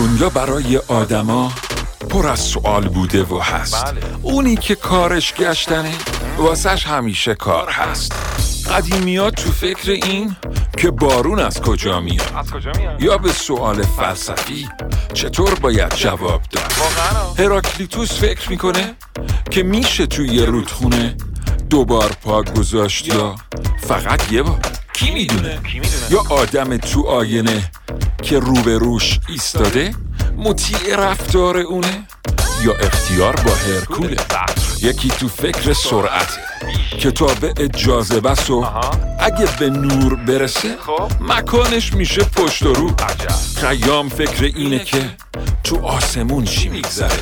دنیا برای آدما پر از سوال بوده و هست. بله. اونی که کارش گشتنه واسش همیشه کار هست. قدیمیات تو فکر این که بارون از کجا میاد؟ از کجا میاد؟ یا به سوال فلسفی چطور باید جواب داد؟ هراکلیتوس فکر می‌کنه که میشه توی یه رودخونه دوبار پا گذاشت یا فقط یه بار؟ کی می‌دونه؟ یا آدم تو آینه که روبروش ایستاده؟ مطیع رفتار اونه؟ یا اختیار با هرکوله؟ یکی تو فکر سرعته کتاب جاذبه و. اگه به نور برسه خب. مکانش میشه پشت و رو. خیام فکر اینه که تو آسمون چی میگذره؟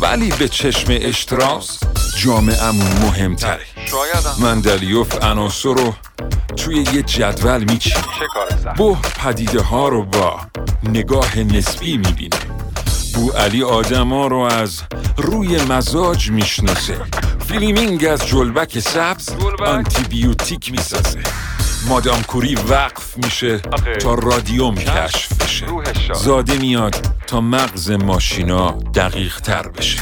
ولی به چشم اشتراس جامعمون مهمتره. مندلیوف عناصر رو توی یه جدول میچینه. بو پدیده ها رو با نگاه نسبی می‌بینه. بو علی آدما رو از روی مزاج می‌شناسه. فلمینگ از جلبک سبز جلبک؟ آنتیبیوتیک می‌سازه. مادام کوری وقف میشه. تا رادیوم کشف بشه. زاده میاد تا مغز ماشینا دقیق تر بشه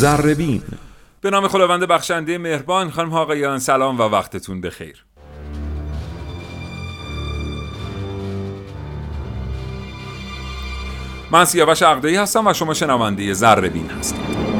زربین به نام خداوند بخشنده مهربان خانم آقایان سلام و وقتتون بخیر. من سیاوش عقدایی هستم و شما شنونده زربین هستید.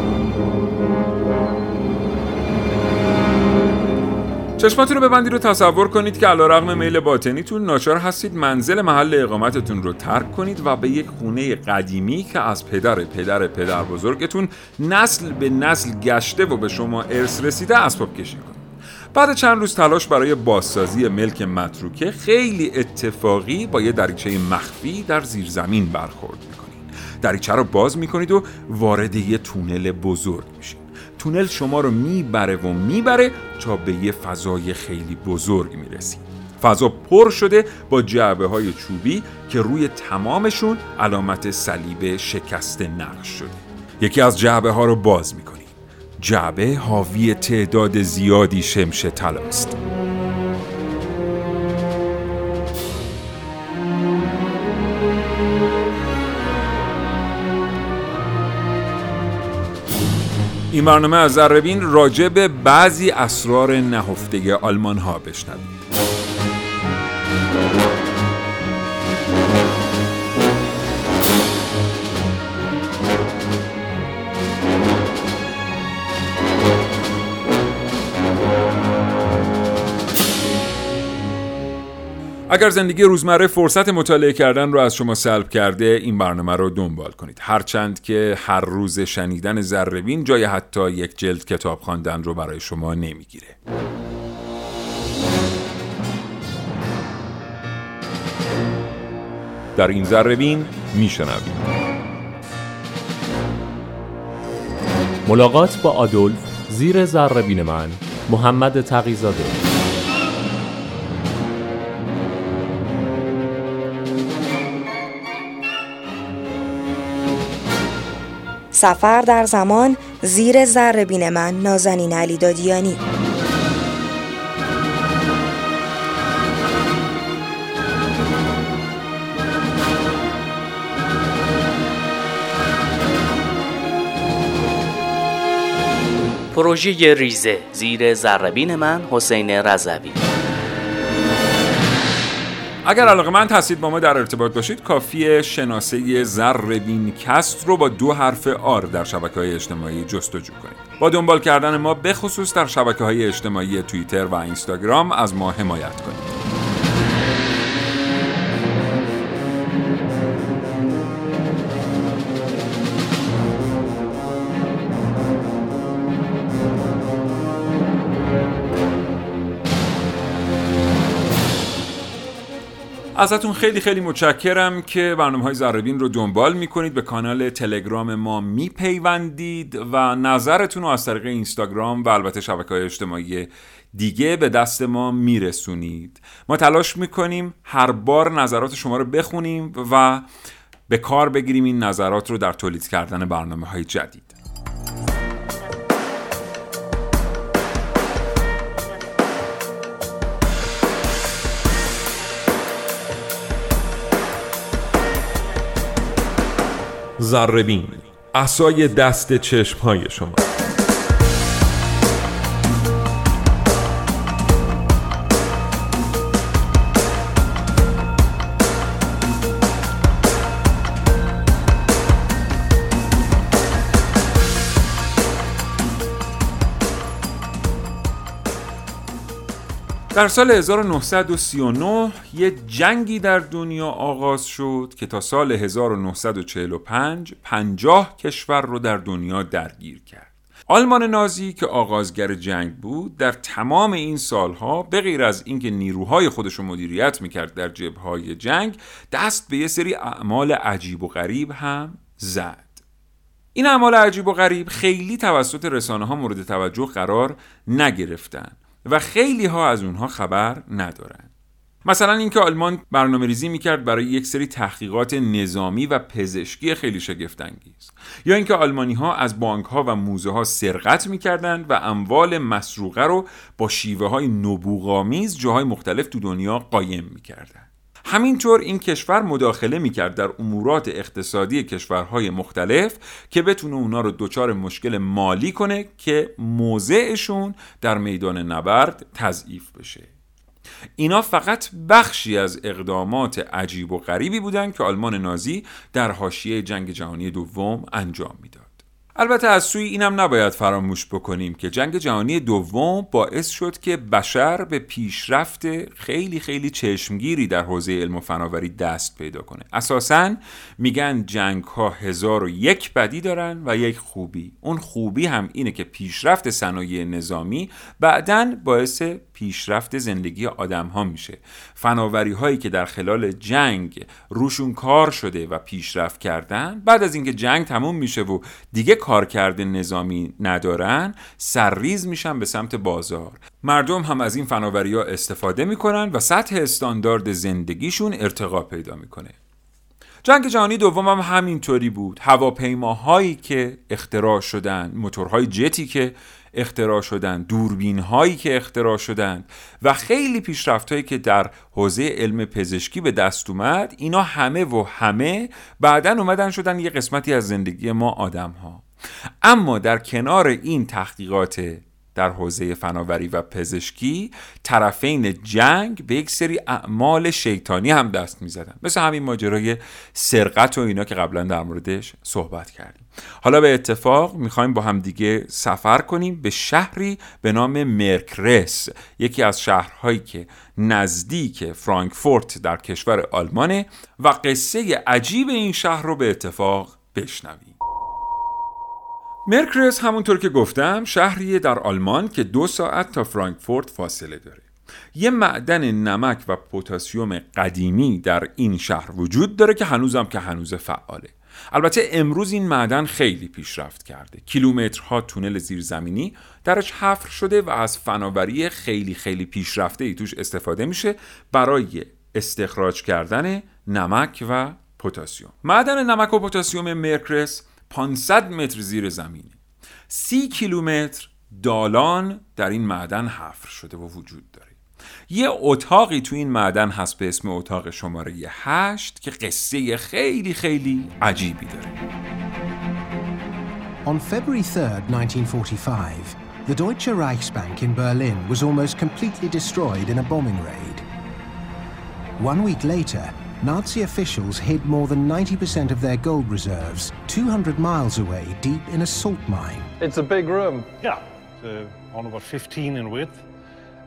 چشماتون رو ببندید رو تصور کنید که علا رغم میل باطنیتون ناچار هستید منزل محل اقامتتون رو ترک کنید و به یک خونه قدیمی که از پدر پدر پدر بزرگتون نسل به نسل گشته و به شما ارث رسیده اسباب کشی کنید. بعد چند روز تلاش برای بازسازی ملک متروکه خیلی اتفاقی با یه دریچه مخفی در زیرزمین برخورد می‌کنید. دریچه رو باز می‌کنید و وارد یه تونل بزرگ میشید. تونل شما رو می‌بره و می‌بره تا به یه فضای خیلی بزرگ می‌رسید فضا پر شده با جعبه های چوبی که روی تمامشون علامت صلیب شکسته نقش شده. یکی از جعبه ها رو باز می‌کنید جعبه حاوی تعداد زیادی شمش طلاست این برنامه از ذربین راجع به بعضی اسرار نهفته آلمان ها بشنوید اگر زندگی روزمره فرصت مطالعه کردن رو از شما سلب کرده این برنامه رو دنبال کنید. هرچند که هر روز شنیدن زربین جای حتی یک جلد کتاب خواندن رو برای شما نمی‌گیره. در این زربین میشنوید ملاقات با آدولف زیر ذره من محمد تقیزاده. سفر در زمان زیر ذره من نازنین علی دادیانی. پروژه ریزه زیر زربین من حسین رضوی. اگر علاقه من هستید با ما در ارتباط باشید کافی شناسه زربین کست رو با دو حرف آر در شبکه های اجتماعی جستجو کنید. با دنبال کردن ما بخصوص در شبکه های اجتماعی توییتر و اینستاگرام از ما حمایت کنید. ازتون خیلی خیلی متشکرم که برنامه های زربین رو دنبال می‌کنید. به کانال تلگرام ما میپیوندید و نظرتون رو از طریق اینستاگرام و البته شبکه های اجتماعی دیگه به دست ما میرسونید. ما تلاش می‌کنیم هر بار نظرات شما رو بخونیم و به کار بگیریم این نظرات رو در تولید کردن برنامه های جدید. زربین اسای دست چشم های شما. در سال 1939 یه جنگی در دنیا آغاز شد که تا سال 1945 50 کشور رو در دنیا درگیر کرد. آلمان نازی که آغازگر جنگ بود در تمام این سالها به غیر از اینکه نیروهای خودش رو مدیریت می‌کرد در جبههای جنگ دست به یه سری اعمال عجیب و غریب هم زد. این اعمال عجیب و غریب خیلی توسط رسانه ها مورد توجه قرار نگرفتن و خیلی ها از اونها خبر ندارن. مثلا اینکه آلمان برنامه ریزی می‌کرد برای یک سری تحقیقات نظامی و پزشکی خیلی شگفتانگیز. یا اینکه آلمانی ها از بانک ها و موزه ها سرقت می‌کردند و اموال مسروقه رو با شیوه های نبوغامیز جاهای مختلف تو دنیا قایم می‌کردن همینطور این کشور مداخله می‌کرد در امورات اقتصادی کشورهای مختلف که بتونه اونا رو دچار مشکل مالی کنه که موضعشون در میدان نبرد تضعیف بشه. اینا فقط بخشی از اقدامات عجیب و غریبی بودند که آلمان نازی در حاشیه جنگ جهانی دوم انجام می‌داد. البته از سوی اینم نباید فراموش بکنیم که جنگ جهانی دوم باعث شد که بشر به پیشرفت خیلی خیلی چشمگیری در حوزه علم و فناوری دست پیدا کنه. اساسا میگن جنگ ها هزار و یک بدی دارن و یک خوبی. اون خوبی هم اینه که پیشرفت صنایع نظامی بعدا باعث پیشرفت زندگی آدم ها میشه. فناوری هایی که در خلال جنگ روشون کار شده و پیشرفت کردن بعد از اینکه جنگ تموم میشه و دیگه کارکرد نظامی ندارن سرریز میشن به سمت بازار. مردم هم از این فناوری ها استفاده می‌کنن و سطح استاندارد زندگیشون ارتقا پیدا می‌کنه. جنگ جهانی دوم هم همینطوری بود. هواپیماهایی که اختراع شدن موتورهای جتی که اختراع شدن دوربین هایی که اختراع شدن و خیلی پیشرفت هایی که در حوزه علم پزشکی به دست اومد اینا همه و همه بعدا اومدن شدن یه قسمتی از زندگی ما آدم ها اما در کنار این تحقیقات در حوزه فناوری و پزشکی طرفین جنگ به یک سری اعمال شیطانی هم دست می‌زدن. مثل همین ماجرای سرقت و اینا که قبلا در موردش صحبت کردیم. حالا به اتفاق می‌خوایم با هم دیگه سفر کنیم به شهری به نام مرکرس یکی از شهرهایی که نزدیک فرانکفورت در کشور آلمانه و قصه عجیب این شهر رو به اتفاق بشنویم. مرکرس همونطور که گفتم شهریه در آلمان که دو ساعت تا فرانکفورت فاصله داره. یه معدن نمک و پوتاسیوم قدیمی در این شهر وجود داره که هنوزم که هنوز فعاله. البته امروز این معدن خیلی پیشرفت کرده. کیلومترها تونل زیرزمینی درش حفر شده و از فناوری خیلی خیلی پیشرفته ای توش استفاده میشه برای استخراج کردن نمک و پوتاسیوم معدن نمک و پوتاسیوم مرکرس 500 متر زیر زمینه. سی کیلومتر دالان در این معدن حفر شده و وجود داره. یه اتاقی تو این معدن هست به اسم اتاق شماره 8 که قصه خیلی خیلی عجیبی داره. On February 3rd, 1945, the Deutsche Reichsbank in Berlin was almost completely destroyed in a bombing raid. One week later, Nazi officials hid more than 90% of their gold reserves 200 miles away deep in a salt mine. It's a big room. Yeah, uh, on about 15 in width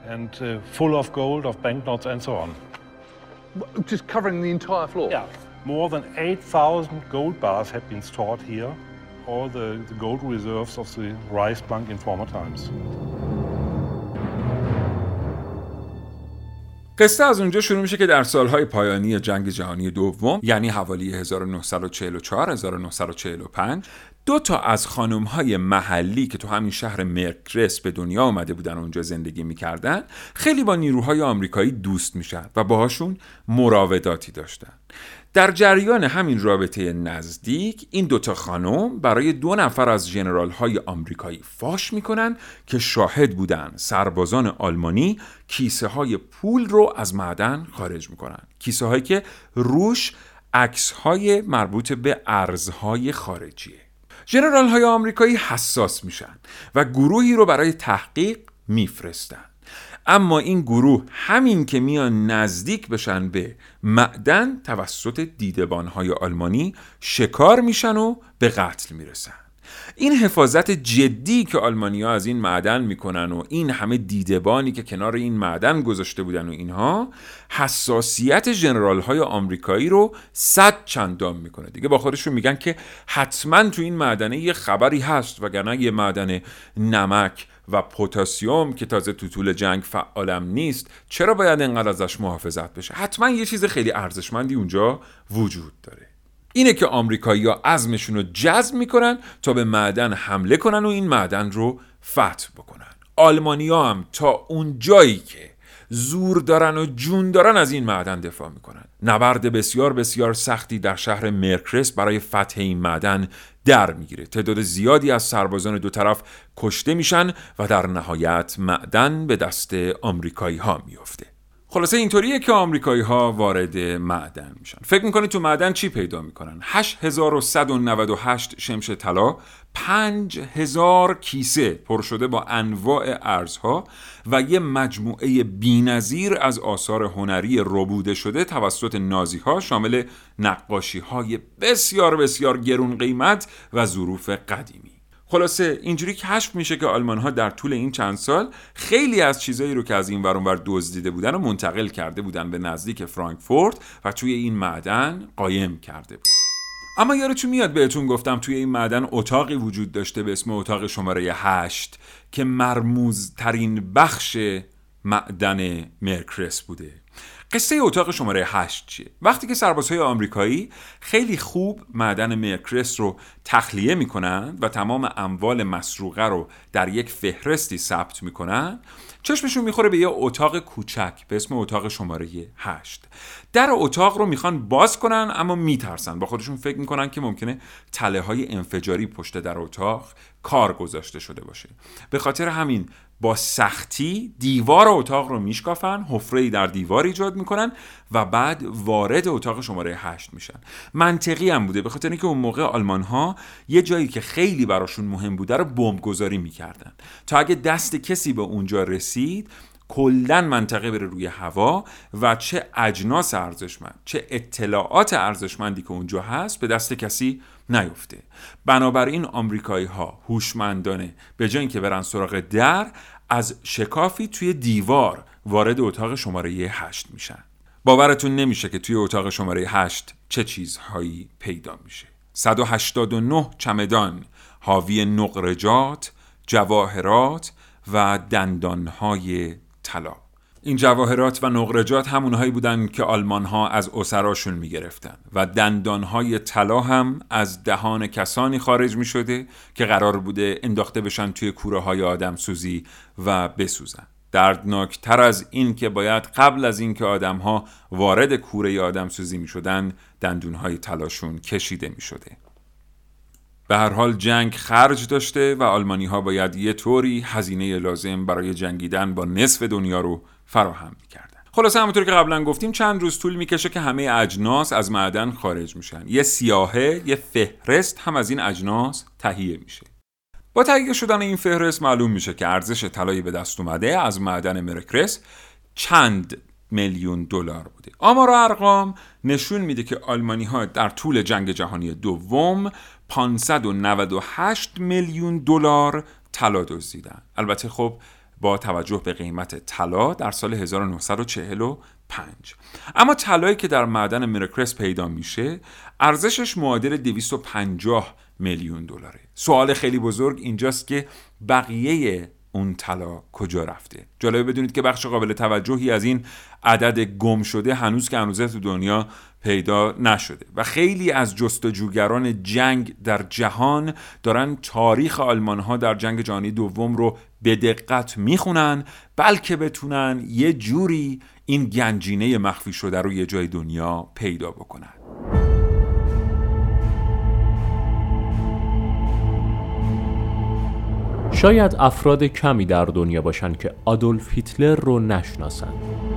and uh, full of gold, of banknotes and so on. Just covering the entire floor. Yeah, more than 8,000 gold bars have been stored here, all the, the gold reserves of the Reichsbank in former times. قصه از اونجا شروع میشه که در سالهای پایانی جنگ جهانی دوم یعنی حوالی 1944 1945 دو تا از خانم های محلی که تو همین شهر مرکرس به دنیا آمده بودن و اونجا زندگی می‌کردن خیلی با نیروهای آمریکایی دوست میشن و باهاشون مراوداتی داشتن. در جریان همین رابطه نزدیک این دوتا خانم برای دو نفر از جنرال های آمریکایی فاش می‌کنن که شاهد بودن سربازان آلمانی کیسه های پول رو از معدن خارج می‌کنن. کیسه هایی که روش عکس های مربوط به ارزهای خارجیه. ژنرال های آمریکایی حساس میشن و گروهی رو برای تحقیق میفرستن. اما این گروه همین که میان نزدیک بشن به معدن توسط دیدبان های آلمانی شکار میشن و به قتل می‌رسن. این حفاظت جدی که آلمانیا از این معدن می‌کنن و این همه دیدبانی که کنار این معدن گذاشته بودن و اینها حساسیت جنرال های آمریکایی رو صد چندان می‌کنه. دیگه با خودشون میگن که حتما تو این معدنه یه خبری هست وگرنه یه معدن نمک و پوتاسیوم که تازه تو طول جنگ فعالم نیست چرا باید انقدر ازش محافظت بشه؟ حتما یه چیز خیلی ارزشمندی اونجا وجود داره. اینه که آمریکایی‌ها عزمشون رو جذب می‌کنن تا به معدن حمله کنن و این معدن رو فتح بکنن. آلمانیا هم تا اون جایی که زور دارن و جون دارن از این معدن دفاع می‌کنن. نبرد بسیار بسیار سختی در شهر مرکرس برای فتح این معدن در می‌گیره. تعداد زیادی از سربازان دو طرف کشته میشن و در نهایت معدن به دست آمریکایی ها میفته خلاصه اینطوریه که آمریکایی ها وارد معدن میشن. فکر می‌کنید تو معدن چی پیدا می‌کنن؟ 8198 شمش طلا 5000 کیسه پر شده با انواع ارزها و یه مجموعه بینظیر از آثار هنری ربوده شده توسط نازی ها شامل نقاشی های بسیار بسیار گرون قیمت و ظروف قدیمی. خلاصه اینجوری کشف میشه که آلمان ها در طول این چند سال خیلی از چیزایی رو که از این ور اونور دزدیده بودن و منتقل کرده بودن به نزدیک فرانکفورت و توی این معدن قایم کرده بود. اما یادتون میاد بهتون گفتم توی این معدن اتاقی وجود داشته به اسم اتاق شماره 8 که مرموزترین بخش معدن مرکرس بوده قصه اتاق شماره 8 چیه؟ وقتی که سربازهای آمریکایی خیلی خوب معدن مرکرس رو تخلیه می‌کنن و تمام اموال مسروقه رو در یک فهرستی ثبت می‌کنن چشمشون می‌خوره به یه اتاق کوچک به اسم اتاق شماره 8 در اتاق رو می‌خوان باز کنن اما میترسن. با خودشون فکر می‌کنن که ممکنه تله های انفجاری پشت در اتاق کار گذاشته شده باشه. به خاطر همین با سختی دیوار اتاق رو میشکافن حفره در دیوار ایجاد می‌کنن و بعد وارد اتاق شماره 8 میشن. منطقی هم بوده به خاطر اینکه اون موقع آلمان ها یه جایی که خیلی براشون مهم بوده رو بمب گذاری می‌کردن. تا اگه دست کسی به اونجا رسید کلا منطقه بره روی هوا و چه اجناس ارزشمند چه اطلاعات ارزشمندی که اونجا هست به دست کسی نیفته. بنابراین آمریکایی ها هوشمندانه به جای اینکه برن سراغ در از شکافی توی دیوار وارد اتاق شماره 8 میشن. باورتون نمیشه که توی اتاق شماره 8 چه چیزهایی پیدا میشه. 189 چمدان حاوی نقرجات جواهرات و دندانهای طلا. این جواهرات و نقرجات همونهایی بودن که آلمان ها از اسراشون می گرفتن و دندان های طلا هم از دهان کسانی خارج می شده که قرار بوده انداخته بشن توی کوره های آدم سوزی و بسوزن. دردناکتر از این که باید قبل از اینکه آدم ها وارد کوره آدم سوزی می شدن دندون های طلاشون کشیده می شده به هر حال جنگ خرج داشته و آلمانی ها باید یه طوری هزینه لازم برای جنگیدن با نصف دنیا رو فراهم می‌کردن. خلاصه همونطور که قبلا گفتیم چند روز طول می‌کشه که همه اجناس از معدن خارج میشن. یه سیاهه یه فهرست هم از این اجناس تهیه میشه. با تهیه شدن این فهرست معلوم میشه که ارزش طلایی به دست اومده از معدن مرکرس چند میلیون دلار بوده. آمار و ارقام نشون میده که آلمانی ها در طول جنگ جهانی دوم 598 میلیون دلار طلا دزدیدن. البته خب با توجه به قیمت طلا در سال 1945 اما طلایی که در معدن مرکرس پیدا میشه ارزشش معادل 250 میلیون دلاره. سوال خیلی بزرگ اینجاست که بقیه اون طلا کجا رفته؟ جالبه بدونید که بخش قابل توجهی از این عدد گم شده هنوز که هنوزه تو دنیا پیدا نشده و خیلی از جستجوگران جنگ در جهان دارن تاریخ آلمان ها در جنگ جهانی دوم رو به دقت می‌خونن بلکه بتونن یه جوری این گنجینه مخفی شده رو یه جای دنیا پیدا بکنن. شاید افراد کمی در دنیا باشند که آدولف هیتلر رو نشناسند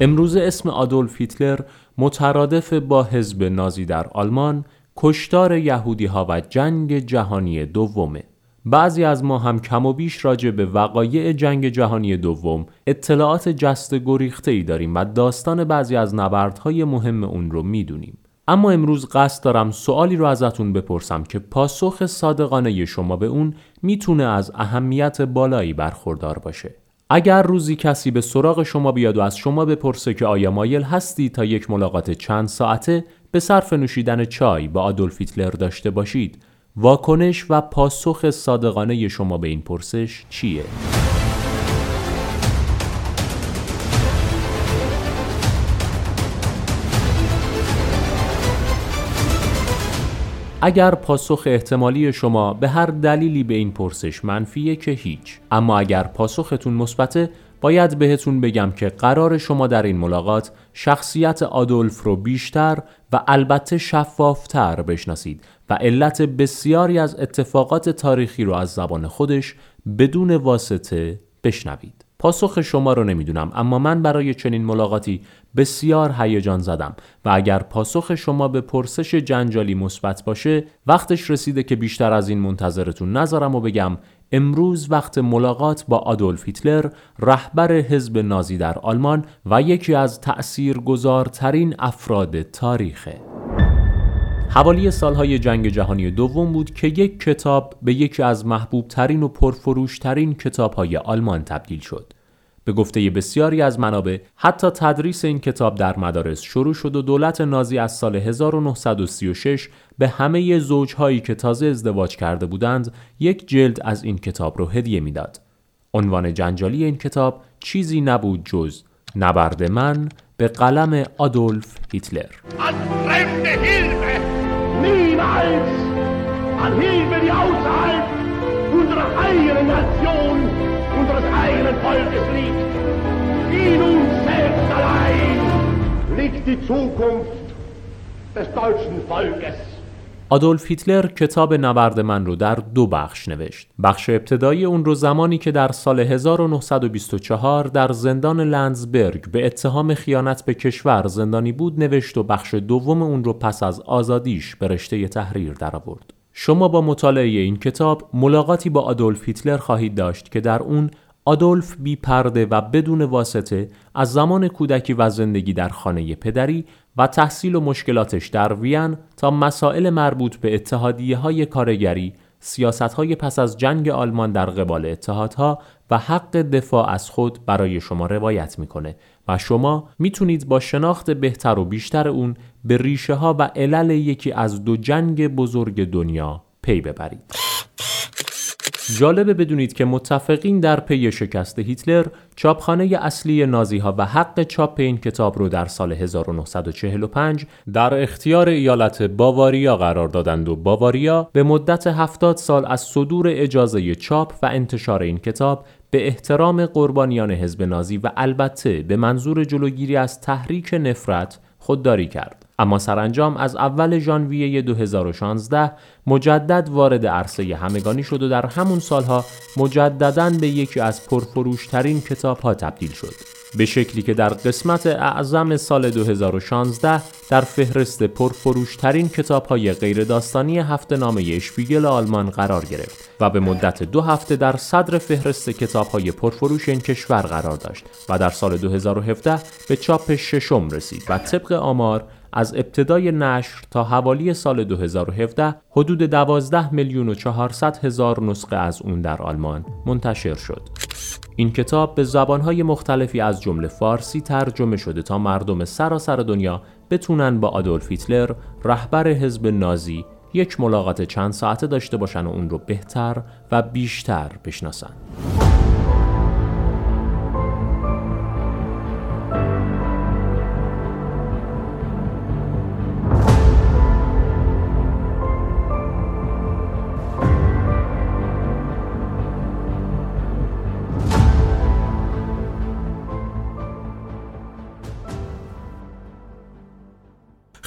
امروز اسم آدولف هیتلر مترادف با حزب نازی در آلمان کشتار یهودی ها و جنگ جهانی دومه. بعضی از ما هم کم و بیش راجع به وقایع جنگ جهانی دوم اطلاعات جست گریخته ای داریم و داستان بعضی از نبردهای مهم اون رو می‌دونیم. اما امروز قصد دارم سوالی رو ازتون بپرسم که پاسخ صادقانه شما به اون می‌تونه از اهمیت بالایی برخوردار باشه. اگر روزی کسی به سراغ شما بیاد و از شما بپرسه که آیا مایل هستی تا یک ملاقات چند ساعته به صرف نوشیدن چای با آدولف هیتلر داشته باشید واکنش و پاسخ صادقانه شما به این پرسش چیه؟ اگر پاسخ احتمالی شما به هر دلیلی به این پرسش منفیه که هیچ اما اگر پاسختون مثبته باید بهتون بگم که قرار شما در این ملاقات شخصیت آدولف رو بیشتر و البته شفافتر بشناسید و علت بسیاری از اتفاقات تاریخی رو از زبان خودش بدون واسطه بشنوید. پاسخ شما رو نمی‌دونم اما من برای چنین ملاقاتی بسیار هیجان زدم و اگر پاسخ شما به پرسش جنجالی مثبت باشه وقتش رسیده که بیشتر از این منتظرتون نذارم و بگم امروز وقت ملاقات با آدولف هیتلر رهبر حزب نازی در آلمان و یکی از تأثیرگذارترین افراد تاریخه حوالی سالهای جنگ جهانی دوم بود که یک کتاب به یکی از محبوب ترین و پرفروش ترین کتاب های آلمان تبدیل شد. به گفته بسیاری از منابع حتی تدریس این کتاب در مدارس شروع شد و دولت نازی از سال 1936 به همه زوجهایی که تازه ازدواج کرده بودند یک جلد از این کتاب رو هدیه می‌داد. عنوان جنجالی این کتاب چیزی نبود جز نبرد من به قلم آدولف هیتلر. niemals unseres eigenen Volkes liegt. In uns selbst allein liegt die Zukunft des deutschen Volkes. آدولف هیتلر کتاب نبرد من رو در دو بخش نوشت. بخش ابتدایی اون رو زمانی که در سال 1924 در زندان لندزبرگ به اتهام خیانت به کشور زندانی بود نوشت و بخش دوم اون رو پس از آزادیش به رشته تحریر درآورد. شما با مطالعه این کتاب ملاقاتی با آدولف هیتلر خواهید داشت که در اون آدولف بی پرده و بدون واسطه از زمان کودکی و زندگی در خانه پدری و تحصیل و مشکلاتش در وین تا مسائل مربوط به اتحادیه های کارگری، سیاست های پس از جنگ آلمان در قبال اتحادها و حق دفاع از خود برای شما روایت می‌کنه و شما می‌تونید با شناخت بهتر و بیشتر اون به ریشه ها و علل یکی از دو جنگ بزرگ دنیا پی ببرید. جالبه بدونید که متفقین در پی شکست هیتلر چاپخانه اصلی نازی ها و حق چاپ این کتاب رو در سال 1945 در اختیار ایالت باواریا قرار دادند و باواریا به مدت 70 سال از صدور اجازه چاپ و انتشار این کتاب به احترام قربانیان حزب نازی و البته به منظور جلوگیری از تحریک نفرت خودداری کرد. اما سرانجام از اول ژانویه 2016 مجدد وارد عرصه همگانی شد و در همون سالها مجددا به یکی از پرفروشترین کتاب ها تبدیل شد. به شکلی که در قسمت اعظم سال 2016 در فهرست پرفروشترین کتاب های غیر داستانی هفته نامه اشپیگل آلمان قرار گرفت و به مدت دو هفته در صدر فهرست کتاب های پرفروش این کشور قرار داشت و در سال 2017 به چاپ ششم رسید و طبق آمار از ابتدای نشر تا حوالی سال 2017 حدود 12 میلیون و 400 هزار نسخه از اون در آلمان منتشر شد. این کتاب به زبانهای مختلفی از جمله فارسی ترجمه شده تا مردم سراسر دنیا بتونن با آدولف هیتلر رهبر حزب نازی یک ملاقات چند ساعته داشته باشن و اون رو بهتر و بیشتر بشناسن.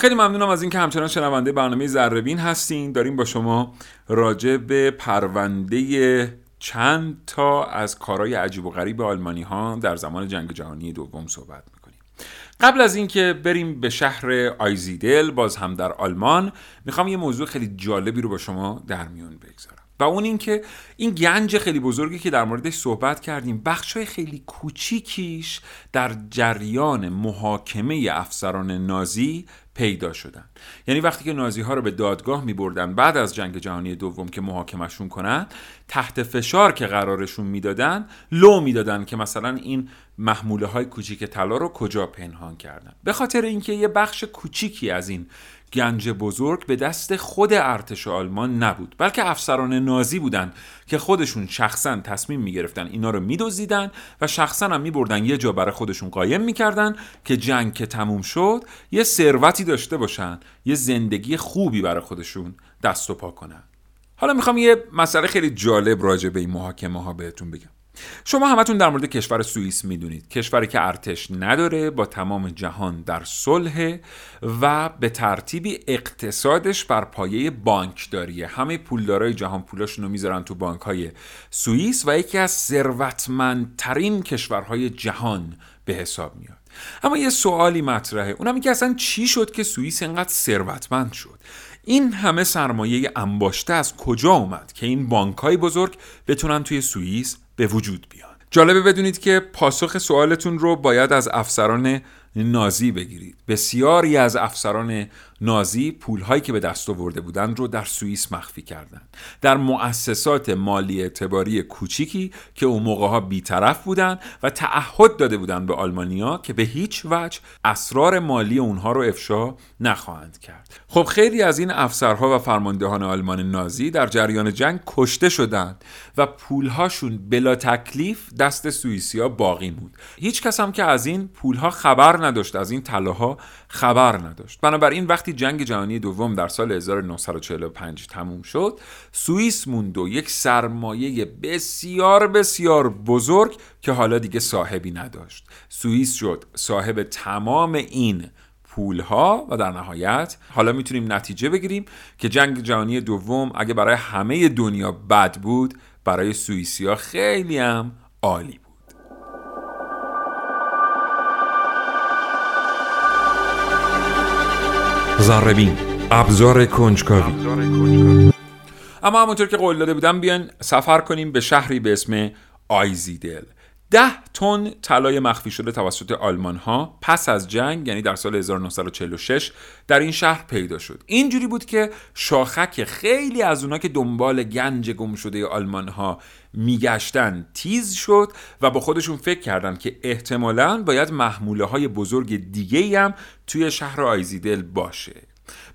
خیلی ممنونم از اینکه همچنان شنونده برنامه زربین هستین. داریم با شما راجع به پرونده چند تا از کارهای عجیب و غریب آلمانی ها در زمان جنگ جهانی دوم صحبت می‌کنیم. قبل از اینکه بریم به شهر آیزیدل باز هم در آلمان می‌خوام یه موضوع خیلی جالبی رو با شما در میون بگذارم. و اون اینکه این گنج خیلی بزرگی که در موردش صحبت کردیم بخشای خیلی کوچیکیش در جریان محاکمه افسران نازی پیدا شدن. یعنی وقتی که نازی ها رو به دادگاه می بردن بعد از جنگ جهانی دوم که محاکمشون کنن تحت فشار که قرارشون می‌دادن لو می‌دادن که مثلا این محموله های کوچیک طلا رو کجا پنهان کردن. به خاطر اینکه یه بخش کوچیکی از این گنج بزرگ به دست خود ارتش آلمان نبود بلکه افسران نازی بودند که خودشون شخصا تصمیم می‌گرفتن اینا رو میدزدیدن و شخصا هم میبردن یه جا برای خودشون قایم می‌کردن که جنگ که تموم شد یه ثروتی داشته باشن یه زندگی خوبی برای خودشون دست و پا کنن. حالا می‌خوام یه مسئله خیلی جالب راجع به این محاکمه ها بهتون بگم. شما همتون در مورد کشور سوئیس می‌دونید. کشوری که ارتش نداره با تمام جهان در صلح و به ترتیبی اقتصادش بر پایه بانکداریه. همه پولدارای جهان پولاشون رو می‌ذارن تو بانک های سوئیس و یکی از ثروتمندترین کشورهای جهان به حساب میاد. اما یه سوالی مطرحه. اونم اینکه اصلا چی شد که سوئیس انقدر ثروتمند شد؟ این همه سرمایه انباشته از کجا اومد که این بانک های بزرگ بتونن توی سوئیس به وجود بیان. جالبه بدونید که پاسخ سوالتون رو باید از افسران نازی بگیرید. بسیاری از افسران نازی پولهایی که به دست آورده بودند رو در سوئیس مخفی کردند. در مؤسسات مالی اعتباری کوچیکی که اون موقع ها بیطرف بودند و تعهد داده بودند به آلمانیا که به هیچ وجه اسرار مالی اونها رو افشا نخواهند کرد. خب خیلی از این افسرها و فرماندهان آلمان نازی در جریان جنگ کشته شدند و پولهاشون بلا تکلیف دست سوئیسیا باقی موند. هیچ کس هم که از این پولها خبر نداشت از این طلاها خبر نداشت. بنابراین وقتی جنگ جهانی دوم در سال 1945 تموم شد سوئیس موند و یک سرمایه بسیار بسیار بزرگ که حالا دیگه صاحبی نداشت. سوئیس شد صاحب تمام این پولها و در نهایت حالا می‌تونیم نتیجه بگیریم که جنگ جهانی دوم اگه برای همه دنیا بد بود برای سوئیسیا خیلی هم عالی بود. زربین ابزار کنجکاوی. اما همونطور که قول داده بودم بیان سفر کنیم به شهری به اسم آیزیدل. ده تن طلای مخفی شده توسط آلمان ها پس از جنگ یعنی در سال 1946 در این شهر پیدا شد. اینجوری بود که شاخک خیلی از اونا که دنبال گنج گم شده آلمان ها میگشتن تیز شد و با خودشون فکر کردن که احتمالا باید محموله های بزرگ دیگه هم توی شهر آیزیدل باشه.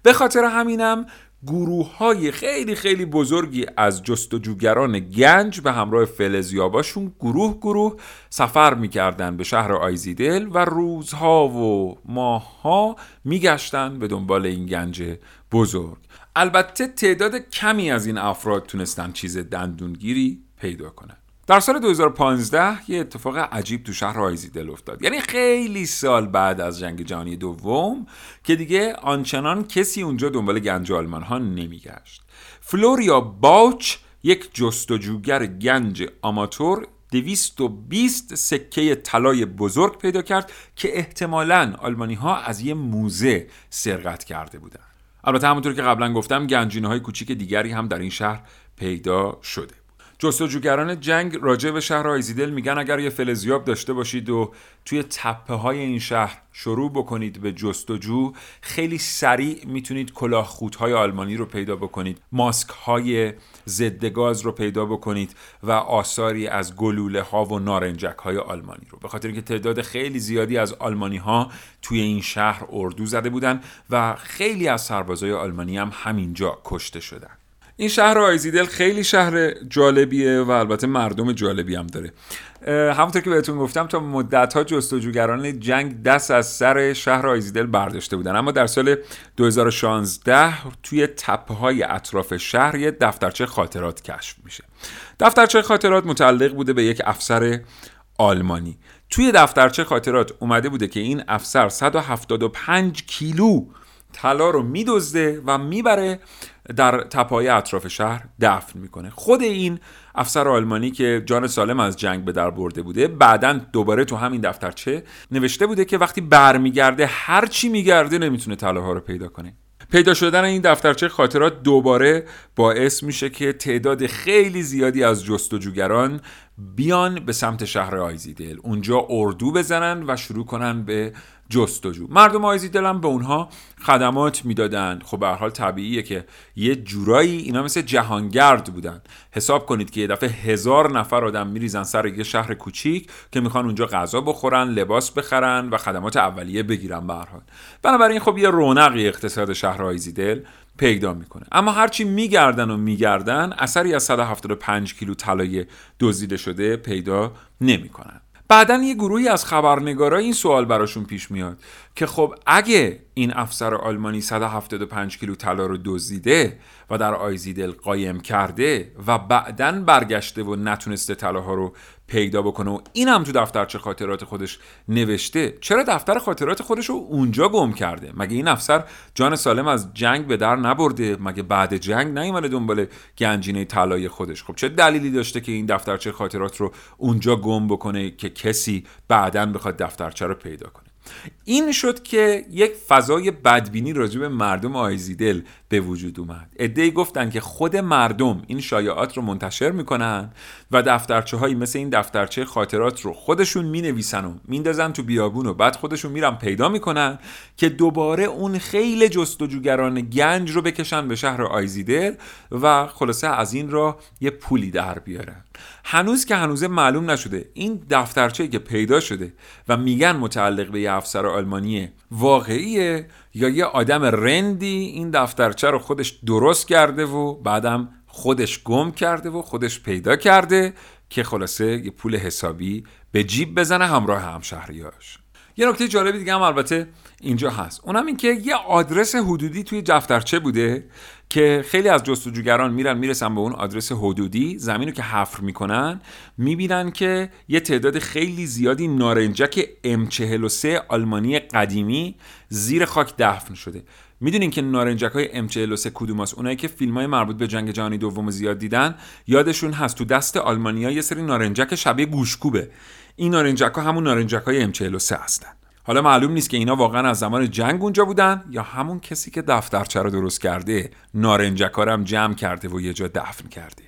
به خاطر همینم گروه های خیلی خیلی بزرگی از جستجوگران گنج به همراه فلزیاباشون گروه گروه سفر می‌کردن به شهر آیزیدل و روزها و ماهها میگشتن به دنبال این گنج بزرگ. البته تعداد کمی از این افراد تونستن چیز دندونگیری پیدا کنن. در سال 2015 یه اتفاق عجیب تو شهر آیزیدل افتاد. یعنی خیلی سال بعد از جنگ جهانی دوم که دیگه آنچنان کسی اونجا دنبال گنج آلمان ها نمیگشت. فلوریا باوچ یک جستجوگر گنج آماتور 220 سکه طلای بزرگ پیدا کرد که احتمالا آلمانی ها از یه موزه سرقت کرده بودن البته همونطور که قبلا گفتم گنجینه های کوچیک دیگری هم در این شهر پیدا شده. جستجوگران جنگ راجع به شهر آیزیدل میگن اگر یه فلزیاب داشته باشید و توی تپه های این شهر شروع بکنید به جستجو خیلی سریع می‌تونید کلاه های آلمانی رو پیدا بکنید ماسک های ضد گاز رو پیدا بکنید و آثاری از گلوله ها و نارنجک های آلمانی رو. به خاطر اینکه تعداد خیلی زیادی از آلمانی ها توی این شهر اردو زده بودن و خیلی از سربازای آلمانی هم همینجا کشته شدن. این شهر آیزیدل خیلی شهر جالبیه و البته مردم جالبی هم داره. همونطور که بهتون گفتم تا مدت ها جستجوگران جنگ دست از سر شهر آیزیدل برداشته بودن. اما در سال 2016 توی تپه های اطراف شهر یه دفترچه خاطرات کشف میشه. دفترچه خاطرات متعلق بوده به یک افسر آلمانی. توی دفترچه خاطرات اومده بوده که این افسر 175 کیلو طلا رو میدزده و می‌بره در تپای اطراف شهر دفن می‌کنه. خود این افسر آلمانی که جان سالم از جنگ به در برده بوده بعدا دوباره تو همین دفترچه نوشته بوده که وقتی برمیگرده هر چی میگرده نمی‌تونه طلاها رو پیدا کنه. پیدا شدن این دفترچه خاطرات دوباره باعث میشه که تعداد خیلی زیادی از جستجوگران بیان به سمت شهر آیزیدل. اونجا اردو بزنن و شروع کنن به جستجو. مردم آیزیدل هم به اونها خدمات می‌دادن. خب به حال طبیعیه که یه جورایی اینا مثل جهانگرد بودن. حساب کنید که یه دفعه هزار نفر آدم میریزن سر یه شهر کوچیک که می‌خوان اونجا غذا بخورن لباس بخرن و خدمات اولیه بگیرن به حال. بنابراین خب یه رونقی اقتصاد شهر آیزیدل پیدا می‌کنه. اما هرچی میگردن و میگردن اثری از 175 کیلو طلای دزدیده شده پیدا نمی‌کنن. بعدا یه گروهی از خبرنگارا این سوال براشون پیش میاد که خب اگه این افسر آلمانی 175 کیلو طلا رو دزدیده و در آیزیدل قایم کرده و بعدا برگشته و نتونسته طلاها رو پیدا بکنه و این هم تو دفترچه خاطرات خودش نوشته. چرا دفتر خاطرات خودش رو اونجا گم کرده؟ مگه این افسر جان سالم از جنگ به در نبرده؟ مگه بعد جنگ نیومده دنبال گنجینه طلای خودش؟ خب چه دلیلی داشته که این دفترچه خاطرات رو اونجا گم بکنه که کسی بعدا بخواد دفترچه رو پیدا کنه؟ این شد که یک فضای بدبینی راجع به مردم آیزیدل به وجود اومد. ادهی گفتن که خود مردم این شایعات رو منتشر می‌کنن و دفترچه هایی مثل این دفترچه خاطرات رو خودشون می‌نویسن و میندازن تو بیابون و بعد خودشون میرن پیدا می‌کنن که دوباره اون خیلی جستجوگران گنج رو بکشن به شهر آیزیدل و خلاصه از این را یه پولی در بیارن. هنوز که هنوز معلوم نشده. این دفترچه که پیدا شده و میگن متعلق به یه افسر آلمانی واقعیه یا یه آدم رندی این دفترچه رو خودش درست کرده و بعدم خودش گم کرده و خودش پیدا کرده که خلاصه یه پول حسابی به جیب بزنه همراه همشهریاش یه نکته جالبی دیگه هم البته اینجا هست. اونم این که یه آدرس حدودی توی دفترچه بوده که خیلی از جستجوگران میرن می‌رسن به اون آدرس حدودی زمین رو که حفر می‌کنن می‌بینن که یه تعداد خیلی زیادی نارنجک M43 آلمانی قدیمی زیر خاک دفن شده. می‌دونین که نارنجک های M43 کدوماست اونایی که فیلم های مربوط به جنگ جهانی دوم زیاد دیدن یادشون هست. تو دست آلمانیا یه سری نارنجک شبیه گوشکوبه. این نارنجک ها همون نارنجک های M43 هستن. حالا معلوم نیست که اینا واقعا از زمان جنگ اونجا بودن یا همون کسی که دفترچه رو درست کرده. نارنجکارم جمع کرده و یه جا دفن کرده.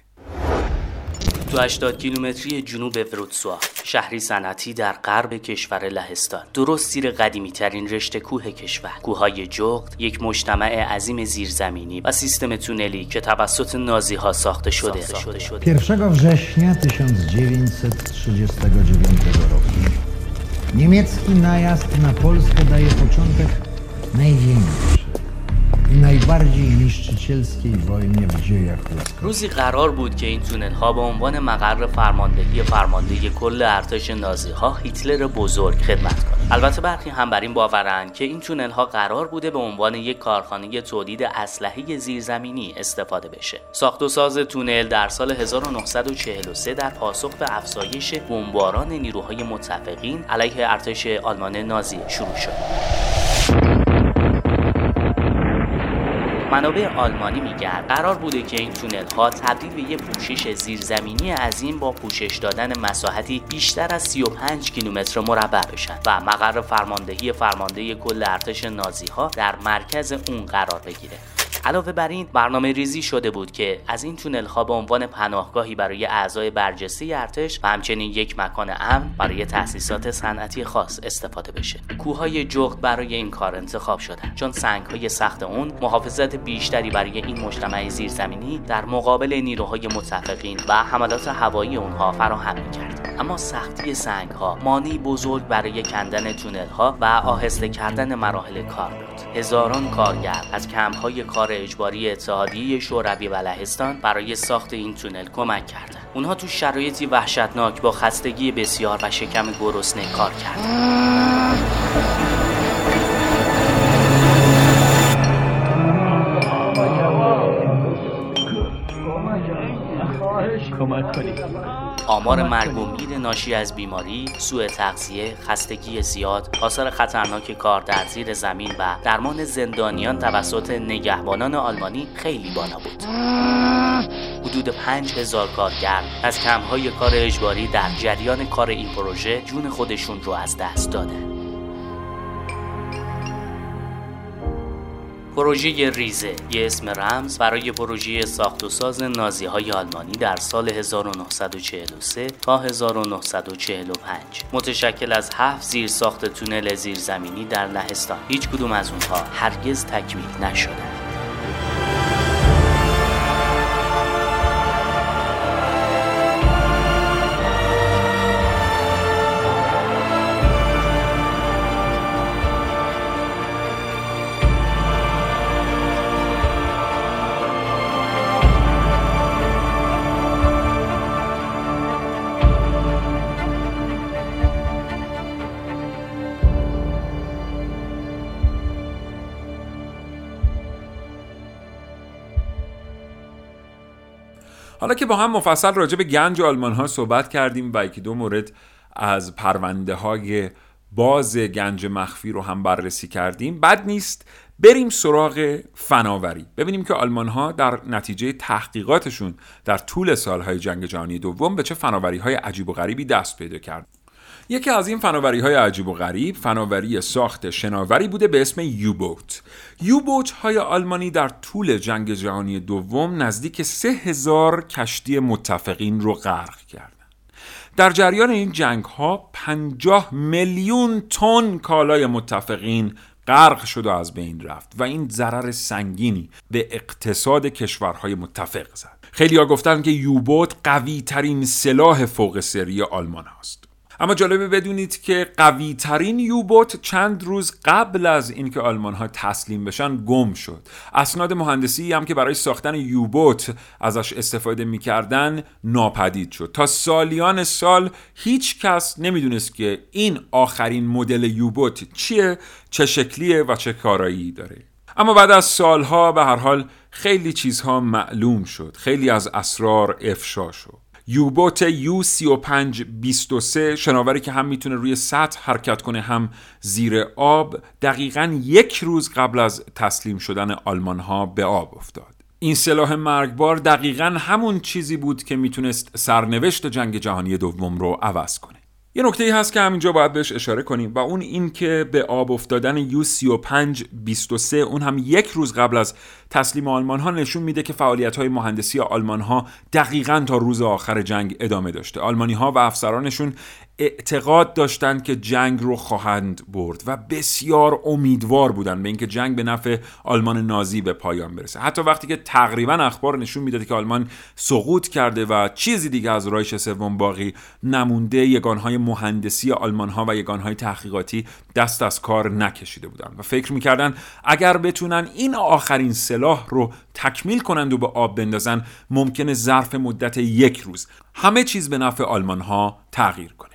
تو 80 کیلومتری جنوب ورودسوا شهری صنعتی در غرب کشور لهستان. درست زیر قدیمی ترین رشته کوه کشور. کوههای جغد یک مجتمع عظیم زیرزمینی و سیستم تونلی که توسط نازی ها ساخته شده. 1 września 1939 roku. Niemiecki najazd na Polskę daje początek największej روزی قرار بود که این تونل ها به عنوان مقر فرماندهی فرماندهی کل ارتش نازی ها هیتلر بزرگ خدمت کنند. البته برخی هم بر این باورند که این تونل ها قرار بوده به عنوان یک کارخانه تولید اسلحه زیرزمینی استفاده بشه. ساخت و ساز تونل در سال 1943 در پاسخ به افزایش بمباران نیروهای متفقین علیه ارتش آلمان نازی شروع شد. منابع آلمانی میگن قرار بوده که این تونل ها تبدیل به یک پوشش زیرزمینی عظیم با پوشش دادن مساحتی بیشتر از 35 کیلومتر مربع بشن و مقر فرماندهی فرمانده کل ارتش نازی ها در مرکز اون قرار بگیره. علاوه بر این برنامه ریزی شده بود که از این تونل ها به عنوان پناهگاهی برای اعضای برجسته ارتش و همچنین یک مکان امن برای تأسیسات صنعتی خاص استفاده بشه. کوههای جغد برای این کار انتخاب شدن. چون سنگ های سخت اون محافظت بیشتری برای این مجتمع زیرزمینی در مقابل نیروهای متفقین و حملات هوایی اونها فراهم می‌کرد. اما سختی سنگ ها مانی بزرگ برای کندن تونل ها و آهسته کردن مراحل کار بود. هزاران کارگر از کمپ های کار اجباری اتحادیه شوروی و لهستان برای ساخت این تونل کمک کردند اونها تو شرایطی وحشتناک با خستگی بسیار و شکم گرسنه کار کردند کمک کنید. آمار مرگ و میر ناشی از بیماری، سوء تغذیه، خستگی زیاد، آثار خطرناک کار در زیر زمین و درمان زندانیان توسط نگهبانان آلمانی خیلی بالا بود. حدود 5000 کارگر از کمپ‌های کار اجباری در جریان کار این پروژه جون خودشون رو از دست دادن. پروژه ریزه. یه اسم رمز برای پروژه ساخت و ساز نازی های آلمانی در سال 1943 تا 1945 متشکل از هفت زیر ساخت تونل زیرزمینی در لهستان. هیچ کدوم از اونها هرگز تکمیل نشدند. حالا که با هم مفصل راجع به گنج آلمان ها صحبت کردیم و یکی دو مورد از پرونده های باز گنج مخفی رو هم بررسی کردیم. بد نیست بریم سراغ فناوری. ببینیم که آلمان ها در نتیجه تحقیقاتشون در طول سالهای جنگ جهانی دوم به چه فناوری های عجیب و غریبی دست پیدا کرد یکی از این فناوری های عجیب و غریب فناوری ساخت شناوری بوده به اسم یوبوت. یوبوت های آلمانی در طول جنگ جهانی دوم نزدیک سه هزار کشتی متفقین رو غرق کردند. در جریان این جنگ ها 50 میلیون تن کالای متفقین غرق شد و از بین رفت و این ضرر سنگینی به اقتصاد کشورهای متفق زد. خیلی ها گفتن که یوبوت قوی ترین سلاح فوق سری آلمان است اما جالبه بدونید که قوی ترین یوبوت چند روز قبل از اینکه آلمان ها تسلیم بشن گم شد. اسناد مهندسی هم که برای ساختن یوبوت ازش استفاده می‌کردن ناپدید شد. تا سالیان سال هیچ کس نمی‌دونست که این آخرین مدل یوبوت چیه چه شکلیه و چه کارایی داره. اما بعد از سالها به هر حال خیلی چیزها معلوم شد. خیلی از اسرار افشا شد. یوبوت یو 3523 شناوری که هم می‌تونه روی سطح حرکت کنه هم زیر آب دقیقا یک روز قبل از تسلیم شدن آلمان ها به آب افتاد. این سلاح مرگبار دقیقا همون چیزی بود که می‌تونست سرنوشت جنگ جهانی دوم رو عوض کنه. یه نکته ای هست که همینجا باید بهش اشاره کنیم و اون این که به آب افتادن یو 35 23 اون هم یک روز قبل از تسلیم آلمان ها نشون میده که فعالیت های مهندسی آلمان ها دقیقا تا روز آخر جنگ ادامه داشته. آلمانی ها و افسرانشون اعتقاد داشتند که جنگ رو خواهند برد و بسیار امیدوار بودند به اینکه جنگ به نفع آلمان نازی به پایان برسه. حتی وقتی که تقریبا اخبار نشون می‌داد که آلمان سقوط کرده و چیزی دیگه از رایش سوم باقی نمونده یگانهای مهندسی آلمان ها و یگانهای تحقیقاتی دست از کار نکشیده بودند و فکر می‌کردن اگر بتونن این آخرین سلاح رو تکمیل کنند و به آب بندازن ممکنه ظرف مدت یک روز همه چیز به نفع آلمان ها تغییر کنه.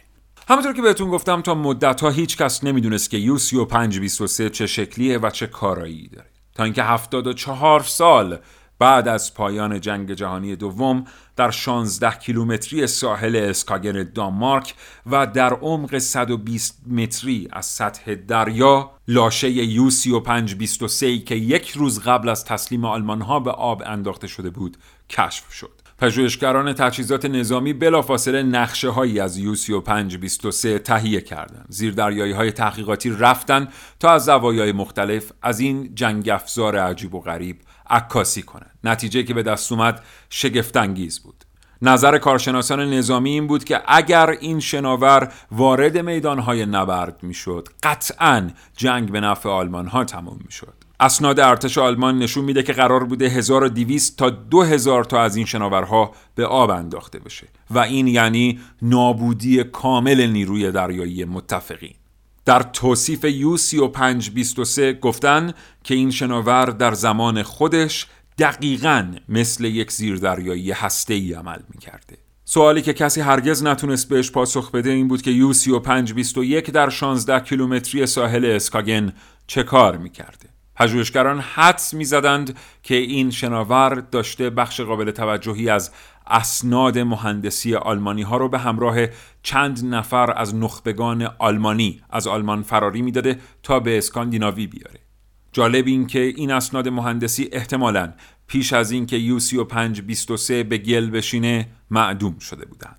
همونطور که بهتون گفتم تا مدت ها هیچ کس نمی‌دونست که یو 3523 چه شکلیه و چه کارایی داره. تا اینکه 74 سال بعد از پایان جنگ جهانی دوم در 16 کیلومتری ساحل اسکاگن دانمارک و در عمق 120 متری از سطح دریا لاشه یو 3523 که یک روز قبل از تسلیم آلمان ها به آب انداخته شده بود کشف شد پژوهشگران تجهیزات نظامی بلافاصله نقشه هایی از یو 3523 تهیه کردند. زیر دریایی های تحقیقاتی رفتن تا از زوایای مختلف از این جنگ افزار عجیب و غریب عکاسی کنند. نتیجه که به دست اومد شگفتانگیز بود. نظر کارشناسان نظامی این بود که اگر این شناور وارد میدانهای نبرد می‌شد قطعا جنگ به نفع آلمان ها تمام می‌شد اسناد ارتش آلمان نشون میده که قرار بوده 1200 تا 2000 تا از این شناورها به آب انداخته بشه و این یعنی نابودی کامل نیروی دریایی متفقین در توصیف یو 3523 گفتن که این شناور در زمان خودش دقیقا مثل یک زیردریایی هسته ای عمل می‌کرده. سوالی که کسی هرگز نتونست بهش پاسخ بده این بود که یو 3521 در 16 کیلومتری ساحل اسکاگن چه کار می‌کرده. پژوهشگران حدس می‌زدند که این شناور داشته بخش قابل توجهی از اسناد مهندسی آلمانی ها رو به همراه چند نفر از نخبگان آلمانی از آلمان فراری می‌داده تا به اسکاندیناوی بیاره جالب این که این اسناد مهندسی احتمالا پیش از اینکه یو 3523 به گل بشینه معدوم شده بودند.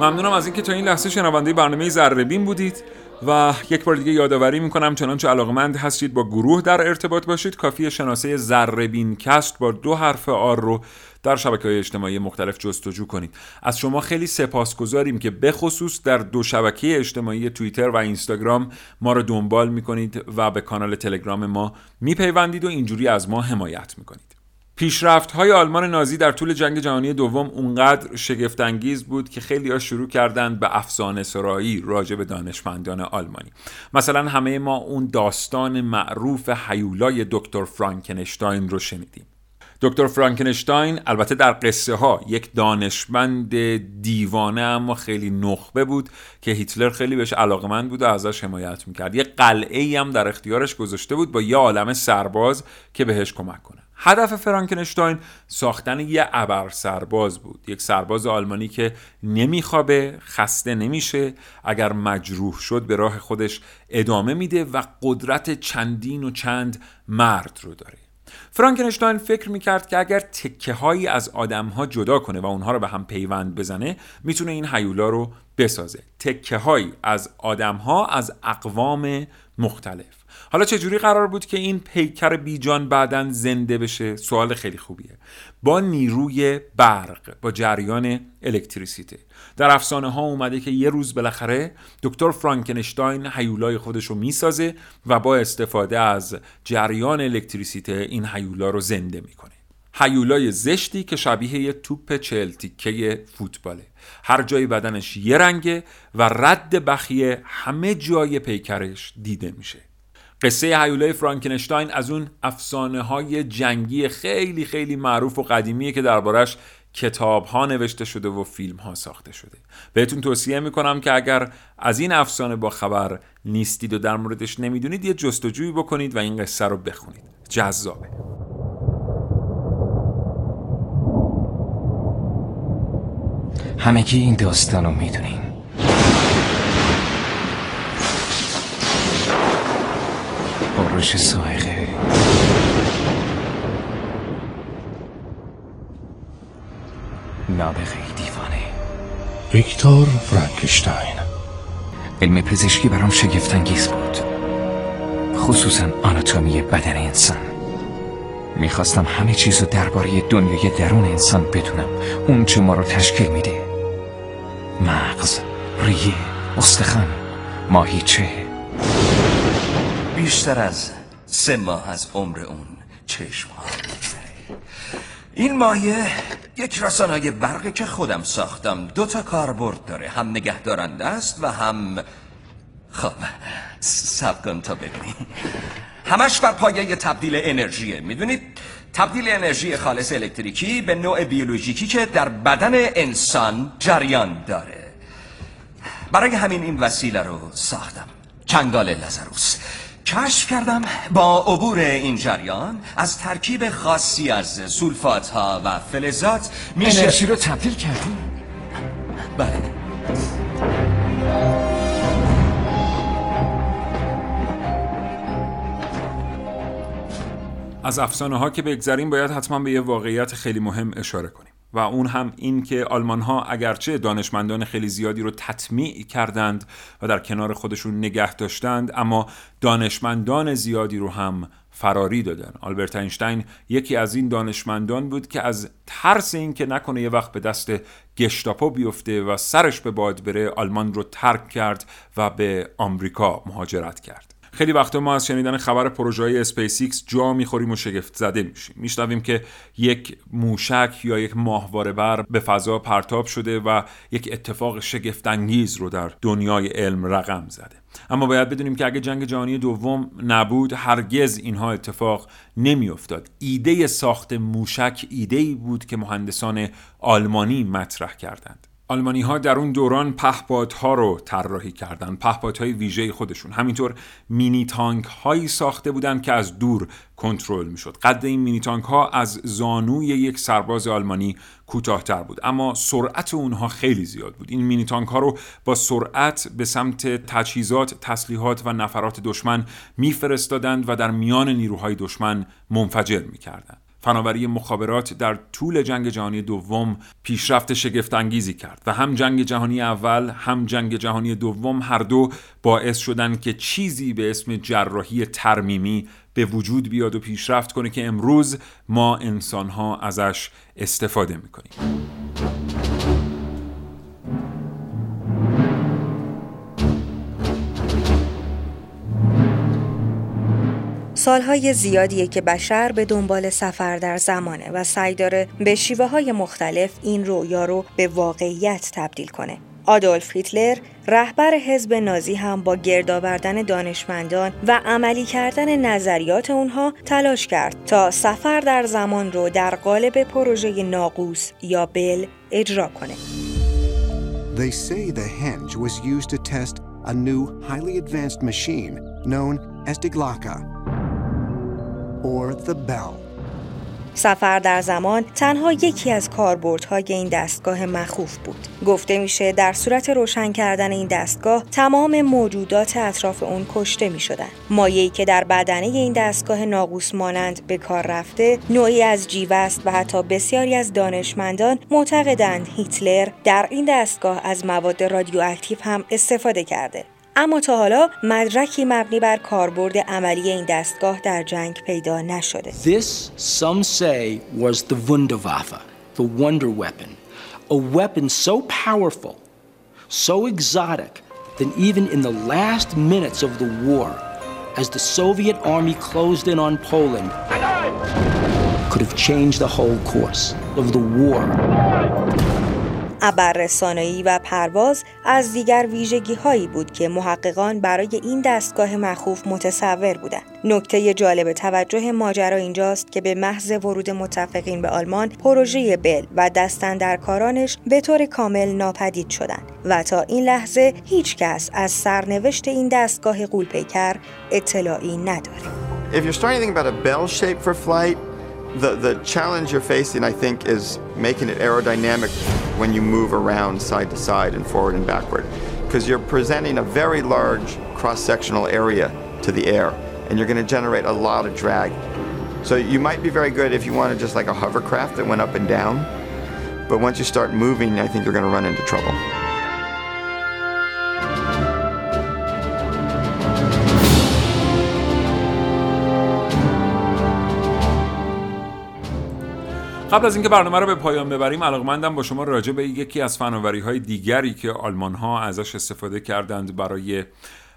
ممنونم از اینکه تا این لحظه شنونده برنامه ذره بودید و یک بار دیگه یادآوری می‌کنم چنانچه علاقمند هستید با گروه در ارتباط باشید. کافی شناسه ذره کست با دو حرف R رو در شبکه های اجتماعی مختلف جستجو کنید. از شما خیلی سپاسگزاریم که بخصوص در دو شبکه اجتماعی توییتر و اینستاگرام ما رو دنبال می‌کنید و به کانال تلگرام ما میپیوندید و اینجوری از ما حمایت می‌کنید. پیشرفت های آلمان نازی در طول جنگ جهانی دوم اونقدر شگفتانگیز بود که خیلی ها شروع کردند به افسانه سرایی راجع به دانشمندان آلمانی. مثلا همه ما اون داستان معروف حیولای دکتر فرانکنشتاین رو شنیدیم. دکتر فرانکنشتاین البته در قصه ها یک دانشمند دیوانه اما خیلی نخبه بود که هیتلر خیلی بهش علاقمند بود و ازش حمایت می‌کرد. یک قلعه هم در اختیارش گذاشته بود با یه عالم سرباز که بهش کمک کنه. هدف فرانکنشتاین ساختن یه ابر سرباز بود. یک سرباز آلمانی که نمیخوابه خسته نمیشه. اگر مجروح شد به راه خودش ادامه میده و قدرت چندین و چند مرد رو داره. فرانکنشتاین فکر می‌کرد که اگر تکه هایی از آدم ها جدا کنه و اونها رو به هم پیوند بزنه می‌تونه این حیولا رو بسازه. تکه هایی از آدم ها از اقوام مختلف. حالا چجوری قرار بود که این پیکر بیجان بعدا زنده بشه؟ سوال خیلی خوبیه. با نیروی برق با جریان الکتریسیته. در افسانه ها اومده که یه روز بالاخره دکتر فرانکنشتاین حیولای خودش رو می‌سازه و با استفاده از جریان الکتریسیته این حیولا رو زنده می‌کنه. حیولای زشتی که شبیه یه توپ چهل تیکه فوتباله. هر جای بدنش یه رنگه و رد بخیه همه جای پیکرش دیده میشه. قصه هیولای فرانکنشتاین از اون افسانه های جنگی خیلی خیلی معروف و قدیمیه که دربارش کتاب ها نوشته شده و فیلم ها ساخته شده. بهتون توصیه می‌کنم که اگر از این افسانه با خبر نیستید و در موردش نمی‌دونید یه جستجویی بکنید و این قصه رو بخونید. جذابه. همگی این داستان رو می‌دونین. بارش سایقه. نابغه دیوانه. ویکتور فرانکشتاین. علم پزشکی برام شگفتانگیز بود. خصوصا آناتومی بدن انسان. می‌خواستم همه چیز رو درباره دنیای درون انسان بدونم. اون چه ما رو تشکیل میده. مغز ریه استخوان ماهیچه. بیشتر از سه ماه از عمر اون چشم ها این مایه یک رسانای برقی که خودم ساختم دو تا کاربرد داره. هم نگهدارنده است و هم خب سب کن تا ببینی. همش بر پایه تبدیل انرژیه. می‌دونید؟ تبدیل انرژی خالص الکتریکی به نوع بیولوژیکی که در بدن انسان جریان داره. برای همین این وسیله رو ساختم. چنگال لزروس. کشف کردم با عبور این جریان از ترکیب خاصی از سولفات ها و فلزات میشه انرژی رو تبدیل کردی؟ بله از افسانه ها که بگذریم باید حتما به یه واقعیت خیلی مهم اشاره کنیم و اون هم این که آلمان ها اگرچه دانشمندان خیلی زیادی رو تطمیع کردند و در کنار خودشون نگه داشتند اما دانشمندان زیادی رو هم فراری دادن. آلبرت اینشتین یکی از این دانشمندان بود که از ترس این که نکنه یه وقت به دست گشتاپو بیفته و سرش به باد بره آلمان رو ترک کرد و به آمریکا مهاجرت کرد. خیلی وقتا ما از شنیدن خبر پروژه های اسپیس ایکس جا می‌خوریم و شگفت زده میشیم. میشنویم که یک موشک یا یک ماهواره بر به فضا پرتاب شده و یک اتفاق شگفت انگیز رو در دنیای علم رقم زده. اما باید بدونیم که اگه جنگ جهانی دوم نبود هرگز اینها اتفاق نمیافتاد. ایده ساخت موشک ایده ای بود که مهندسان آلمانی مطرح کردند. آلمانی ها در اون دوران ها رو طراحی کردن های ویژه خودشون. همینطور مینی تانک هایی ساخته بودند که از دور کنترل می‌شد. قد این مینی تانک ها از زانوی یک سرباز آلمانی کوتاهتر بود. اما سرعت اونها خیلی زیاد بود. این مینی تانک ها رو با سرعت به سمت تجهیزات تسلیحات و نفرات دشمن میفرستادند و در میان نیروهای دشمن منفجر می‌کردند. فناوری مخابرات در طول جنگ جهانی دوم پیشرفت شگفت انگیزی کرد و هم جنگ جهانی اول هم جنگ جهانی دوم هر دو باعث شدند که چیزی به اسم جراحی ترمیمی به وجود بیاد و پیشرفت کنه که امروز ما انسانها ازش استفاده می‌کنیم. سالهای زیادیه که بشر به دنبال سفر در زمانه و سعی داره به شیوه های مختلف این رویا رو به واقعیت تبدیل کنه. آدولف هیتلر رهبر حزب نازی هم با گرد آوردن دانشمندان و عملی کردن نظریات اونها تلاش کرد تا سفر در زمان رو در قالب پروژه ناقوس یا بل اجرا کنه. They say the henge was used to test a new highly advanced machine known as or the bell. سفر در زمان تنها یکی از کاربردهای این دستگاه مخوف بود. گفته میشه در صورت روشن کردن این دستگاه تمام موجودات اطراف اون کشته می شدن. مایه‌ای که در بدنه این دستگاه ناقوس مانند به کار رفته نوعی از جیوه است و حتی بسیاری از دانشمندان معتقدند هیتلر در این دستگاه از مواد رادیواکتیو هم استفاده کرده. اما تا حالا مدرکی مبنی بر کاربرد عملی این دستگاه در جنگ پیدا نشده. This some say was the Wunderwaffe, the wonder weapon, a weapon so powerful, so exotic that even in the last minutes of the war, as the Soviet army closed in on Poland, could have changed the whole course of the war. ابررسانایی و پرواز از دیگر ویژگی هایی بود که محققان برای این دستگاه مخوف متصور بودند. نکته جالب توجه ماجرا اینجاست که به محض ورود متفقین به آلمان پروژه بل و دستندرکارانش به طور کامل ناپدید شدند و تا این لحظه هیچ کس از سرنوشت این دستگاه قولپیکر اطلاعی نداره. If you're starting to think about a bell shape for flight, the, the challenge you're facing, I think, is making it aerodynamic when you move around side to side and forward and backward. Because you're presenting a very large cross-sectional area to the air, and you're going to generate a lot of drag. So you might be very good if you wanted just like a hovercraft that went up and down, but once you start moving, I think you're going to run into trouble. قبل از اینکه برنامه رو به پایان ببریم علاقمندم با شما راجع به یکی از فناوری های دیگری که آلمان ها ازش استفاده کردند برای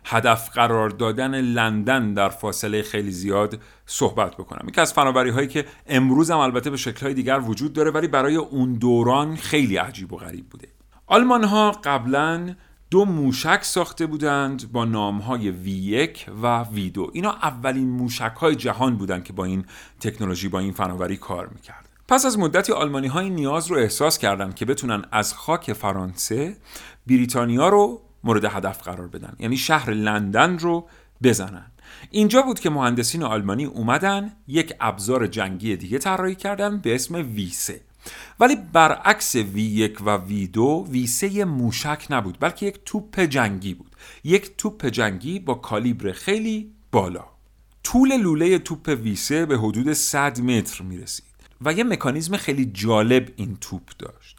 هدف قرار دادن لندن در فاصله خیلی زیاد صحبت بکنم. یکی از فناوری هایی که امروز هم البته به شکل های دیگر وجود داره ولی برای اون دوران خیلی عجیب و غریب بوده. آلمان ها قبلا دو موشک ساخته بودند با نام های V1 و V2 اینا اولین موشک های جهان بودند که با این تکنولوژی با این فناوری کار می‌کرد پس از مدتی آلمانی های نیاز رو احساس کردند که بتونن از خاک فرانسه بریتانیا رو مورد هدف قرار بدن. یعنی شهر لندن رو بزنن. اینجا بود که مهندسین آلمانی اومدن یک ابزار جنگی دیگه طراحی کردن به اسم V3 ولی برعکس V1 و V2 V3 موشک نبود بلکه یک توپ جنگی بود. یک توپ جنگی با کالیبر خیلی بالا. طول لوله توپ V3 به حدود 100 متر می‌رسید. و یه مکانیزم خیلی جالب این توپ داشت.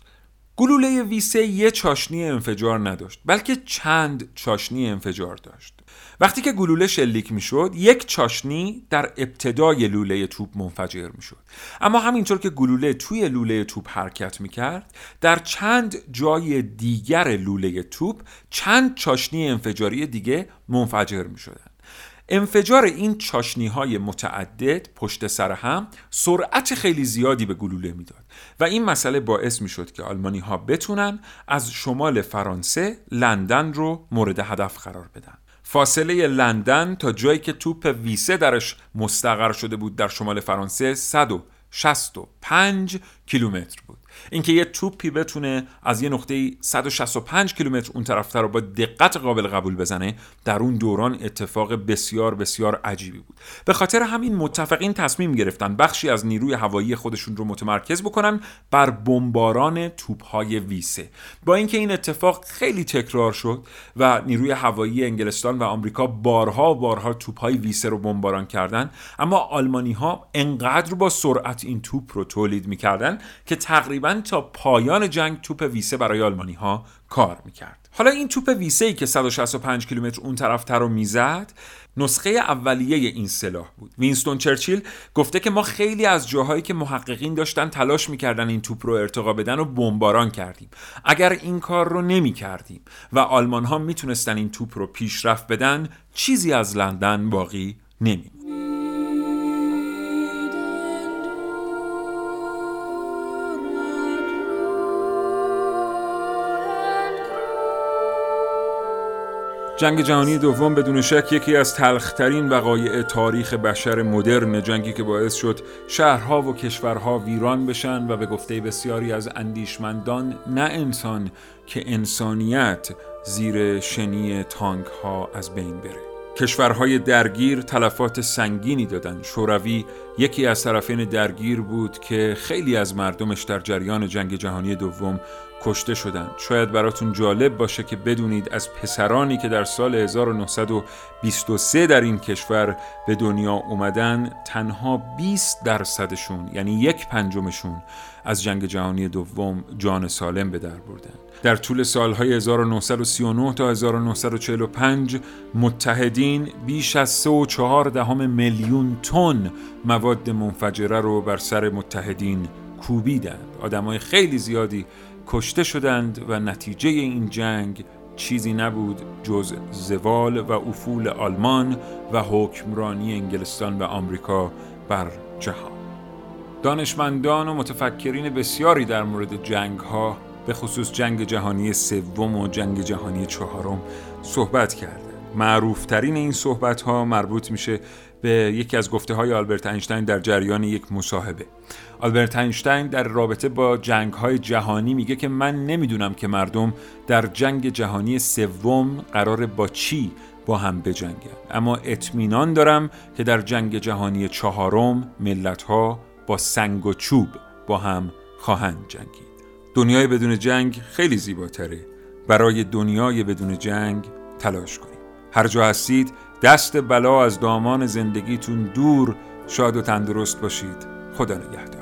گلوله ویسه یه چاشنی انفجار نداشت بلکه چند چاشنی انفجار داشت. وقتی که گلوله شلیک می‌شد یک چاشنی در ابتدای لوله توپ منفجر می‌شد. اما همینطور که گلوله توی لوله توپ حرکت می‌کرد در چند جای دیگر لوله توپ چند چاشنی انفجاری دیگه منفجر می‌شدن. انفجار این چاشنی های متعدد پشت سر هم سرعت خیلی زیادی به گلوله می‌داد و این مسئله باعث می شد که آلمانی ها بتونن از شمال فرانسه لندن رو مورد هدف قرار بدن. فاصله لندن تا جایی که توپ ویسه درش مستقر شده بود در شمال فرانسه 165 کیلومتر بود. اینکه یه توپی بتونه از یه نقطه 165 کیلومتر اون طرفتر رو با دقت قابل قبول بزنه در اون دوران اتفاق بسیار بسیار عجیبی بود. به خاطر همین متفقین تصمیم گرفتن بخشی از نیروی هوایی خودشون رو متمرکز بکنن بر بمباران توپهای ویسه. با اینکه این اتفاق خیلی تکرار شد و نیروی هوایی انگلستان و آمریکا بارها بارها توپهای ویسه رو بمباران کردن اما آلمانی ها انقدر با سرعت این توپ رو تولید می‌کردن که تقریبا تا پایان جنگ توپ ویسه برای آلمانی ها کار می‌کرد. حالا این توپ ویسه ای که 165 کیلومتر اون طرف تر رو می‌زد نسخه اولیه این سلاح بود. وینستون چرچیل گفته که ما خیلی از جاهایی که محققین داشتن تلاش می‌کردن این توپ رو ارتقا بدن و بمباران کردیم. اگر این کار رو نمی کردیم و آلمان ها می‌تونستن این توپ رو پیشرفت بدن چیزی از لندن باقی نمی جنگ جهانی دوم بدون شک یکی از تلخترین وقایع تاریخ بشر مدرن جنگی که باعث شد شهرها و کشورها ویران بشن و به گفته بسیاری از اندیشمندان نه انسان که انسانیت زیر شنی تانک ها از بین بره کشورهای درگیر تلفات سنگینی دادند. شوروی یکی از طرفین درگیر بود که خیلی از مردمش در جریان جنگ جهانی دوم کشته شدند. شاید براتون جالب باشه که بدونید از پسرانی که در سال 1923 در این کشور به دنیا اومدن تنها 20 درصدشون یعنی یک پنجمشون از جنگ جهانی دوم جان سالم به در بردن در طول سالهای 1939 تا 1945 متحدین بیش از 3.4 دهم میلیون تن مواد منفجره رو بر سر متحدین کوبیدند آدمای خیلی زیادی کشته شدند و نتیجه این جنگ چیزی نبود جز زوال و افول آلمان و حکمرانی انگلستان و آمریکا بر جهان. دانشمندان و متفکرین بسیاری در مورد جنگ ها به خصوص جنگ جهانی سوم و جنگ جهانی چهارم صحبت کرده معروفترین این صحبت ها مربوط میشه به یکی از گفته های آلبرت اینشتین در جریان یک مصاحبه. آلبرت اینشتین در رابطه با جنگ های جهانی میگه که من نمی‌دونم که مردم در جنگ جهانی سوم قرار با چی با هم بجنگن. اما اطمینان دارم که در جنگ جهانی چهارم ملت ها با سنگ و چوب با هم خواهند جنگید. دنیای بدون جنگ خیلی زیباتره. برای دنیای بدون جنگ تلاش کنید. هر جا هستید دست بلا از دامان زندگیتون دور شاد و تندرست باشید. خدا نگهدار.